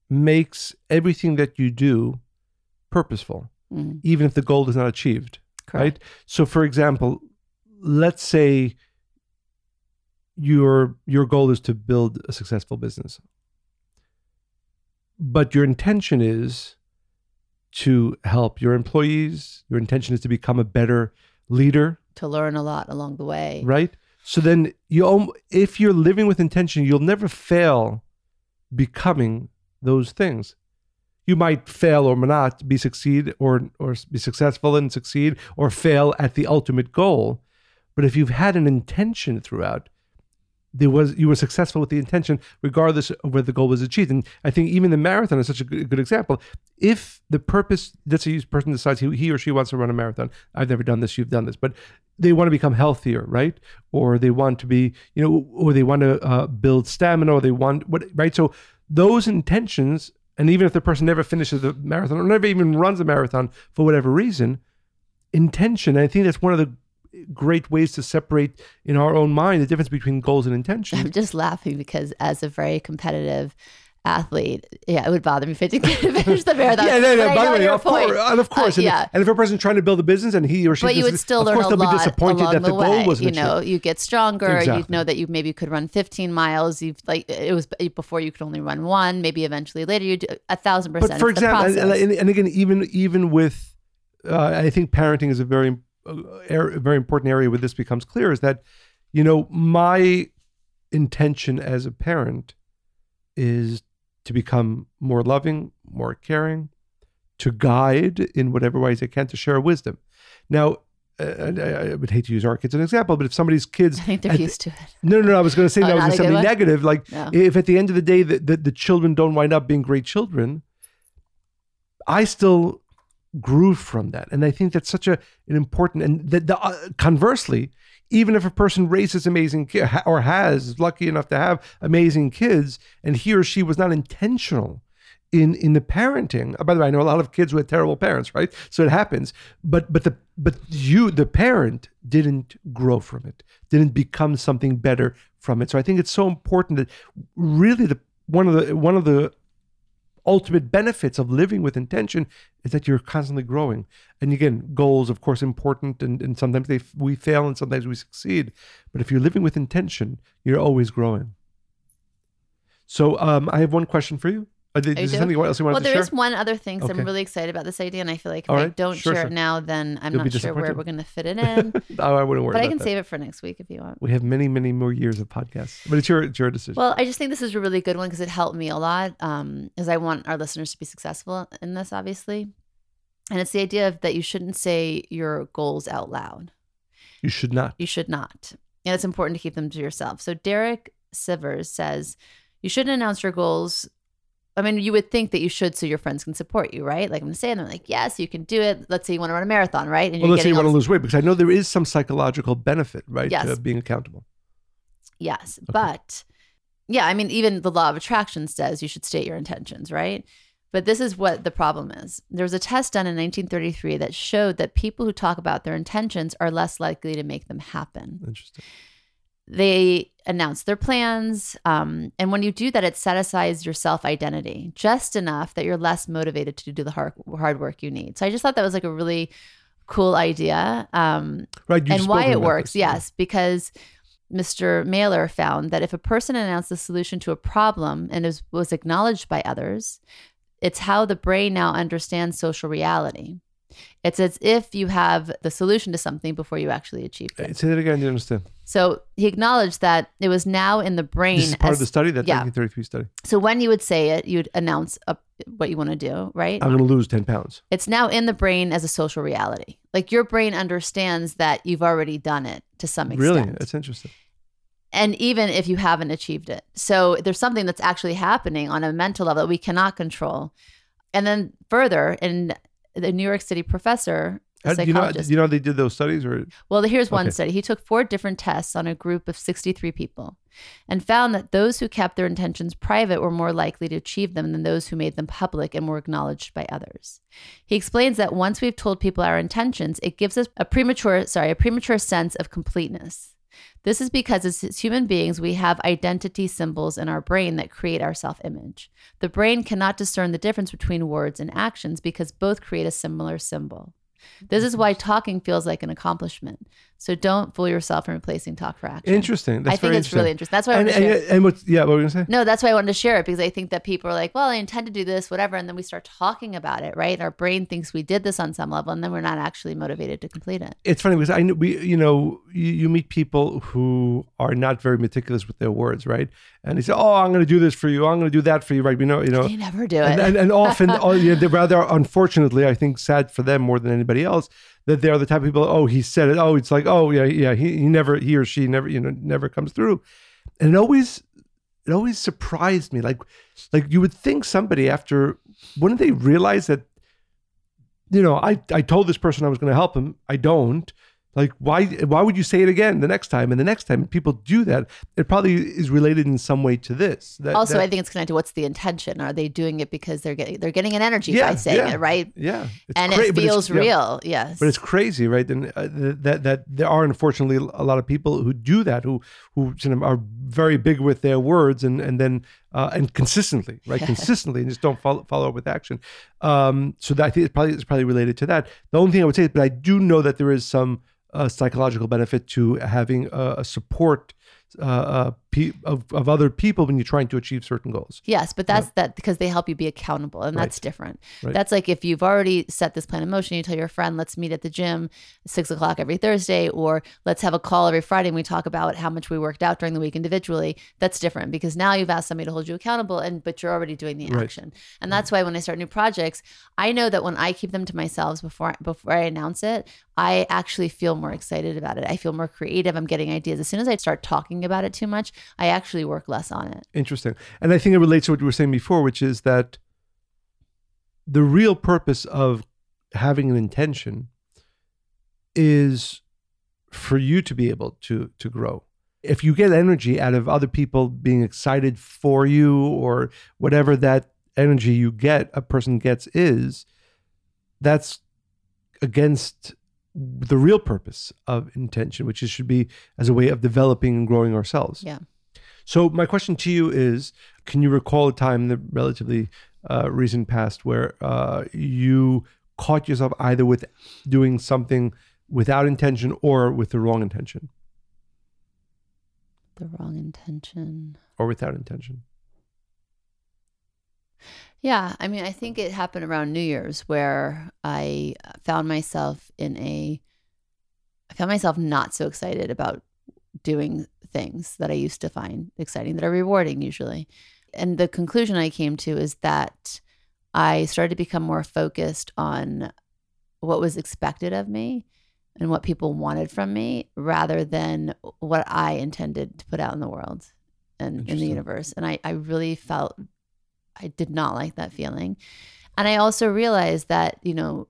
makes everything that you do purposeful, Mhm. even if the goal is not achieved. Correct. Right? So for example, let's say your your goal is to build a successful business. But your intention is to help your employees, your intention is to become a better leader, To learn a lot along the way. right? So then you if you're living with intention, you'll never fail becoming those things. You might fail or not be succeed or or be successful and succeed or fail at the ultimate goal. But if you've had an intention throughout, there was you were successful with the intention regardless of whether the goal was achieved. And i think even the marathon is such a good, good example. If the purpose say a person decides he, he or she wants to run a marathon i've never done this you've done this but they want to become healthier right? Or they want to be you know or they want to uh, build stamina or they want what right? So those intentions and even if the person never finishes the marathon or never even runs a marathon for whatever reason intention i think that's one of the great ways to separate in our own mind the difference between goals and intention. I'm just laughing because as a very competitive athlete, yeah, it would bother me if I didn't finish the marathon. yeah, no, no, But by the way, of course, and of course, Uh, and, yeah. and if a person's trying to build a business and he or she, But you would still of learn course a they'll lot be disappointed along that the, the, goal way. wasn't You know, you get stronger. You know that you maybe could run 15 miles. You've like it was before you could only run one. Maybe eventually later you do a thousand percent. But for example, and, and, and again, even even with, uh, I think parenting is a very uh, a very important area where this becomes clear. Is that, you know, my intention as a parent is to become more loving, more caring, to guide in whatever ways I can, to share wisdom. Now, uh, I, I would hate to use our kids as an example, but if somebody's kids (laughs) I think they're at- used to it. no, no, no. I was going to say (laughs) Oh, that was something negative. Like, No. if at the end of the day the, the, the children don't wind up being great children, I still grew from that, and I think that's such a an important. And that the, uh, conversely, even if a person raises amazing ki- or has lucky enough to have amazing kids, and he or she was not intentional in in the parenting. uh, By the way, I know a lot of kids with terrible parents, right? So it happens. But but the but you, the parent, didn't grow from it, didn't become something better from it. So I think it's so important that really the one of the one of the ultimate benefits of living with intention is that you're constantly growing. And again, goals, of course, important, and, and sometimes they we fail and sometimes we succeed. But if you're living with intention, you're always growing. So um, I have one question for you. Uh, is you there something else you wanted Well, to there share? is one other thing. So Okay. I'm really excited about this idea, and I feel like if All I don't Sure, share sure. it now, then I'm You'll not sure where we're going to fit it in. (laughs) oh, I wouldn't worry but I can that. save it for next week if you want. We have many, many more years of podcasts, but it's your it's your decision. Well, I just think this is a really good one because it helped me a lot. Um, because I want our listeners to be successful in this, obviously. And it's the idea of that you shouldn't say your goals out loud. you should not. You should not. And it's important to keep them to yourself. So Derek Sivers says you shouldn't announce your goals. I mean, you would think that you should so your friends can support you, right? Like I'm saying, they're like, yes, you can do it. Let's say you want to run a marathon, right? And Well, let's say you want to lose weight because I know there is some psychological benefit, right, Yes. to being accountable. Yes, but yeah, I mean, even the law of attraction says you should state your intentions, right? But this is what the problem is. There was a test done in 1933 that showed that people who talk about their intentions are less likely to make them happen. Interesting. They announce their plans. Um, and when you do that, it satisfies your self identity just enough that you're less motivated to do the hard, hard work you need. So I just thought that was like a really cool idea. Um, Right. and why it works. Yes, because Mr. Mahler found that if a person announced the solution to a problem and is, was acknowledged by others, it's how the brain now understands social reality. It's as if you have the solution to something before you actually achieved Uh, it. Say that again. I didn't understand. So he acknowledged that it was now in the brain. This is part as- of the study, that yeah. 1933 study. so when you would say it, you'd announce a, what you want to do, right? I'm going to lose 10 pounds. it's now in the brain as a social reality. Like your brain understands that you've already done it to some extent. Really? That's interesting. and even if you haven't achieved it. So there's something that's actually happening on a mental level that we cannot control. And then further, in the New York City professor, do you know, you know they did those studies or well, here's one Okay. study. He took four different tests on a group of 63 people and found that those who kept their intentions private were more likely to achieve them than those who made them public and were acknowledged by others. He explains that once we've told people our intentions, it gives us a premature, sorry, a premature sense of completeness. This is because as human beings, we have identity symbols in our brain that create our self image. The brain cannot discern the difference between words and actions because both create a similar symbol. This is why talking feels like an accomplishment. So don't fool yourself in replacing talk for action. Interesting. That's I think it's really interesting. That's why I And, to share. and, and what's yeah, what were you gonna say? No, that's why I wanted to share it because I think that people are like, well, I intend to do this, whatever. And then we start talking about it, right? Our brain thinks we did this on some level and then we're not actually motivated to complete it. It's funny because I know we, you know, you, you meet people who are not very meticulous with their words, right? And they say, "Oh, I'm going to do this for you. I'm going to do that for you," right? We know, you know, They never do it. and, and, and often, (laughs) oh, yeah, they're rather unfortunately, I think, sad for them more than anybody else that they're the type of people. Oh, he said it. Oh, it's like, oh yeah, yeah. He, he never, he or she never, you know, never comes through, and it always, it always surprised me. Like, like you would think somebody after wouldn't they realize that, you know, I I told this person I was going to help him. I don't. Like why why would you say it again the next time and the next time? And people do that. It probably is related in some way to this. That, also, that- I think it's connected. to What's the intention? Are they doing it because they're getting they're getting an energy Yeah, by saying yeah. it, right? yeah, it's and cra- it feels yeah. real. Yes. But it's crazy, right? And uh, that that there are unfortunately a lot of people who do that, who who sort of are very big with their words and and then uh, and consistently, right? (laughs) consistently, and just don't follow follow up with action. Um, so that, I think it's probably it's probably related to that. The only thing I would say, is, but I do know that there is some uh, psychological benefit to having a, a support uh, uh, pe- of of other people when you're trying to achieve certain goals. Yes, but that's that because they help you be accountable, and that's different. Right. That's like if you've already set this plan in motion, you tell your friend, "Let's meet at the gym six o'clock every Thursday," or "Let's have a call every Friday and we talk about how much we worked out during the week individually." That's different because now you've asked somebody to hold you accountable, and but you're already doing the Right. action, and that's why when I start new projects, I know that when I keep them to myself before before I announce it, I actually feel more excited about it. I feel more creative. I'm getting ideas. As soon as I start talking about it too much, I actually work less on it. Interesting. And I think it relates to what you were saying before, which is that the real purpose of having an intention is for you to be able to to grow. If you get energy out of other people being excited for you or whatever that energy you get a person gets is that's against the real purpose of intention which is should be as a way of developing and growing ourselves. Yeah. So my question to you is: Can you recall a time in the relatively uh, recent past where uh, you caught yourself either with doing something without intention or with the wrong intention, The wrong intention. or without intention? Yeah, I mean, I think it happened around New Year's where I uh, found myself in a, I found myself not so excited about doing things that I used to find exciting that are rewarding usually. And the conclusion I came to is that I started to become more focused on what was expected of me and what people wanted from me rather than what I intended to put out in the world and in the universe. And I, I really felt I did not like that feeling. And I also realized that, you know,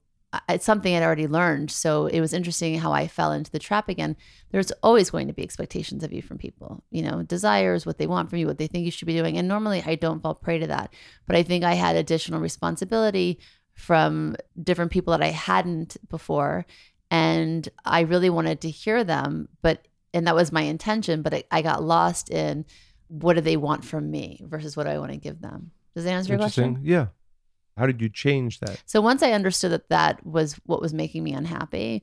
it's something I'd already learned. So it was interesting how I fell into the trap again. There's always going to be expectations of you from people, you know, desires, what they want from you, what they think you should be doing. And normally I don't fall prey to that. But I think I had additional responsibility from different people that I hadn't before. And I really wanted to hear them. But, and that was my intention. But I, I got lost in what do they want from me versus what I want to give them. Does that answer your question? Yeah. How did you change that? So once I understood that that was what was making me unhappy,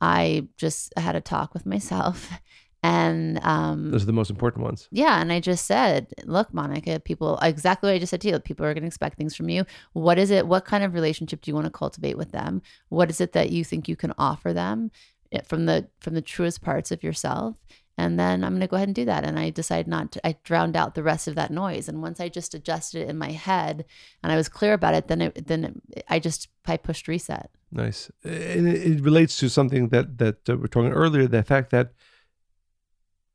I just had a talk with myself, (laughs) and um, Those are the most important ones. yeah, and I just said, "Look, Monica, people exactly what I just said to you. People are going to expect things from you. What is it? What kind of relationship do you want to cultivate with them? What is it that you think you can offer them eh, from the from the truest parts of yourself?" And then I'm going to go ahead and do that. And I decided not to, I drowned out the rest of that noise. And once I just adjusted it in my head and I was clear about it, then it, then it, I just, I pushed reset. Nice. And it, relates to something that that uh, we we're talking earlier. The fact that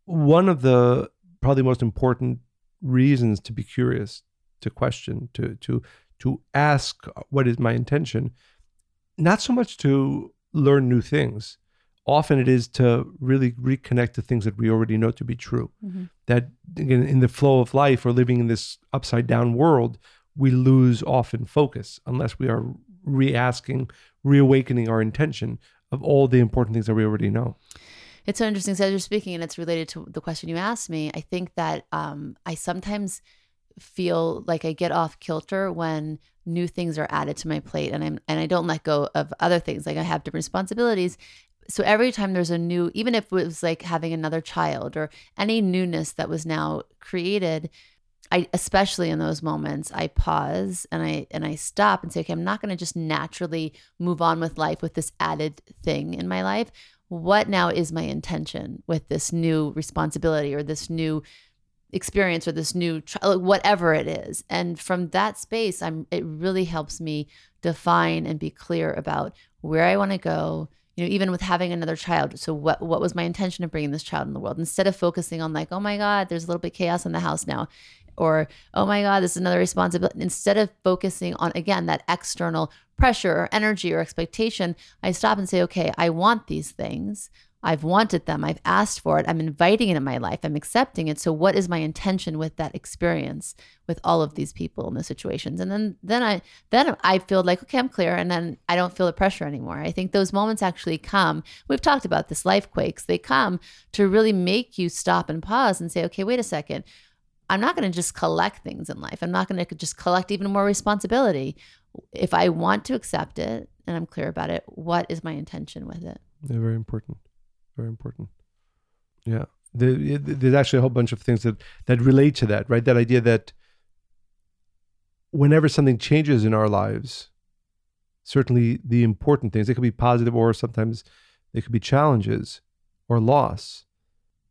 one of the probably most important reasons to be curious, to question, to to to ask what is my intention, not so much to learn new things. Often it is to really reconnect to things that we already know to be true. Mhm. That again, in the flow of life or living in this upside down world, we lose often focus unless we are re-asking, reawakening our intention of all the important things that we already know. It's so interesting. So as you're speaking, and it's related to the question you asked me. I think that um, I sometimes feel like I get off kilter when new things are added to my plate, and I'm and I don't let go of other things. Like I have different responsibilities, so every time there's a new, even if it was like having another child or any newness that was now created, I especially in those moments, I pause and I and I stop and say, okay, I'm not going to just naturally move on with life with this added thing in my life. What now is my intention with this new responsibility or this new experience or this new whatever it is and from that space i'm it really helps me define and be clear about where i want to go you know even with having another child so what what was my intention of bringing this child in the world? Instead of focusing on like oh my god there's a little bit chaos in the house now or oh my god this is another responsibility instead of focusing on again that external pressure or energy or expectation i stop and say okay i want these things I've wanted them. I've asked for it. I'm inviting it in my life. I'm accepting it. So what is my intention with that experience with all of these people in the situations? And then then I then I feel like okay, I'm clear and then I don't feel the pressure anymore. I think those moments actually come. We've talked about this life quakes. They come to really make you stop and pause and say, "Okay, wait a second. I'm not going to just collect things in life. I'm not going to just collect even more responsibility. If I want to accept it and I'm clear about it, what is my intention with it?" They're very important very important. Yeah, there's actually a whole bunch of things that that relate to that, right? That idea that whenever something changes in our lives, certainly the important things, they could be positive or sometimes they could be challenges or loss.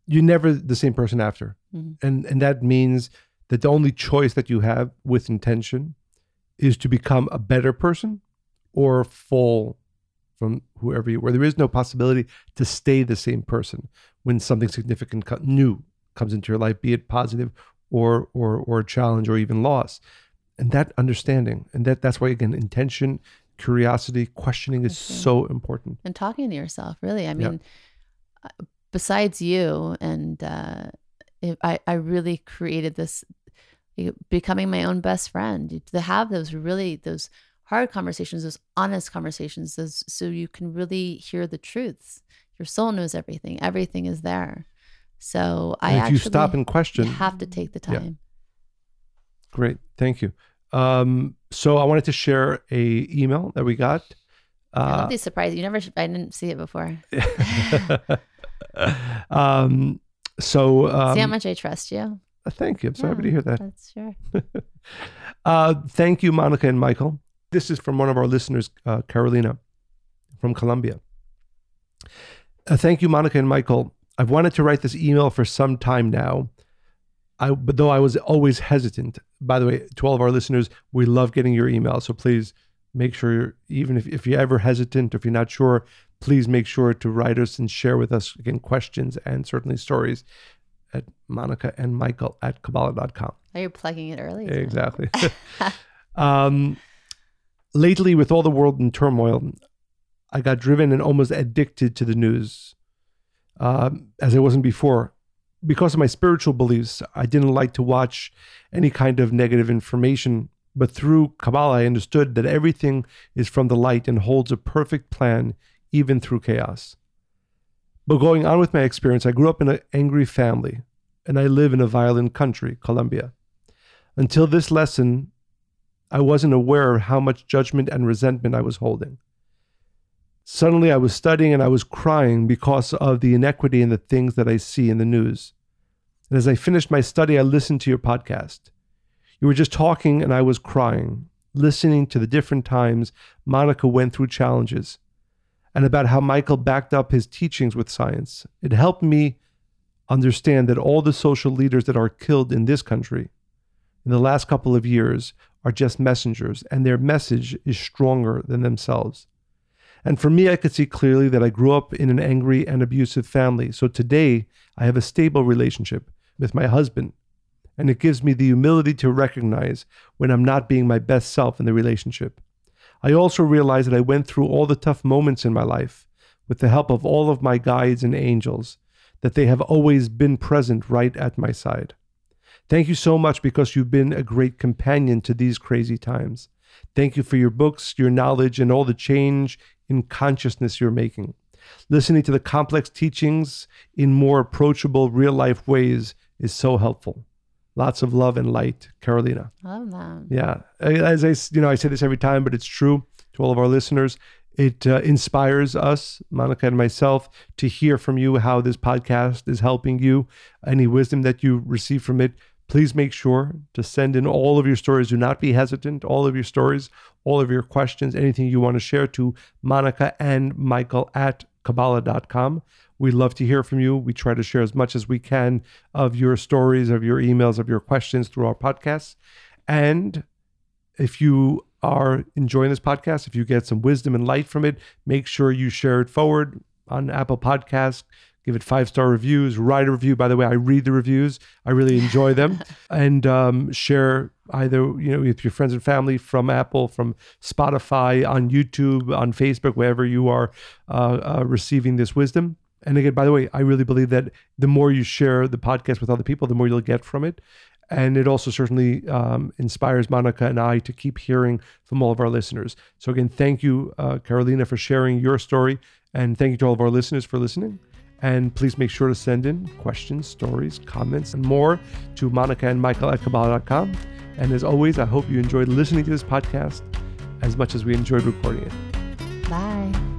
You're never the same person after. Mm-hmm. And and that means that the only choice that you have with intention is to become a better person or fall from whoever you were. There is no possibility to stay the same person when something significant co- new comes into your life, be it positive or or or a challenge or even loss. And that understanding, and that that's why again, intention, curiosity, questioning is okay. so important. And talking to yourself, really. I mean, yeah. Uh, besides you, and uh, I I really created this becoming my own best friend to have those really those hard conversations, those honest conversations, those, so you can really hear the truths. Your soul knows everything. Everything is there. So I if you stop and question, You have to take the time. Yeah. Great, thank you. Um, so I wanted to share a email that we got. Uh, I surprises. You never, I didn't see it before. (laughs) um, so um, see how much I trust you. Uh, thank you. I'm so yeah, happy to hear that. That's sure. (laughs) uh, thank you, Monica and Michael. This is from one of our listeners, uh, Carolina from Colombia. Uh, thank you, Monica and Michael. I've wanted to write this email for some time now, I, but though I was always hesitant. By the way, to all of our listeners, we love getting your emails. So please make sure, even if, if you're ever hesitant or if you're not sure, please make sure to write us and share with us, again, questions and certainly stories at Monica and Michael at Kabbalah.com. Are you plugging it early? Exactly. (laughs) (laughs) um, lately, with all the world in turmoil, I got driven and almost addicted to the news, uh, as I wasn't before. Because of my spiritual beliefs, I didn't like to watch any kind of negative information. But through Kabbalah, I understood that everything is from the light and holds a perfect plan, even through chaos. But going on with my experience, I grew up in an angry family, and I live in a violent country, Colombia. Until this lesson, I wasn't aware of how much judgment and resentment I was holding. Suddenly, I was studying and I was crying because of the inequity in the things that I see in the news. And as I finished my study, I listened to your podcast. You were just talking and I was crying, listening to the different times Monica went through challenges and about how Michael backed up his teachings with science. It helped me understand that all the social leaders that are killed in this country in the last couple of years are just messengers, and their message is stronger than themselves. And for me, I could see clearly that I grew up in an angry and abusive family. So today, I have a stable relationship with my husband, and it gives me the humility to recognize when I'm not being my best self in the relationship. I also realize that I went through all the tough moments in my life with the help of all of my guides and angels, that they have always been present right at my side. Thank you so much because you've been a great companion to these crazy times. Thank you for your books, your knowledge, and all the change in consciousness you're making. Listening to the complex teachings in more approachable, real life ways is so helpful. Lots of love and light, Carolina. Love that. Yeah, as I, you know, I say this every time, but it's true to all of our listeners. It uh, inspires us, Monica and myself, to hear from you how this podcast is helping you, any wisdom that you receive from it. Please make sure to send in all of your stories. Do not be hesitant. All of your stories, all of your questions, anything you want to share to Monica and Michael at Kabbalah.com. We love to hear from you. We try to share as much as we can of your stories, of your emails, of your questions through our podcasts. And if you are enjoying this podcast, if you get some wisdom and light from it, make sure you share it forward on Apple Podcasts. Give it five star reviews. Write a review. By the way, I read the reviews. I really enjoy them. (laughs) and um, share either you know with your friends and family from Apple, from Spotify, on YouTube, on Facebook, wherever you are uh, uh, receiving this wisdom. And again, by the way, I really believe that the more you share the podcast with other people, the more you'll get from it. And it also certainly um, inspires Monica and I to keep hearing from all of our listeners. So, again, thank you, uh, Carolina, for sharing your story. And thank you to all of our listeners for listening. And please make sure to send in questions, stories, comments, and more to Monica and Michael at Kabbalah.com. And as always, I hope you enjoyed listening to this podcast as much as we enjoyed recording it. Bye.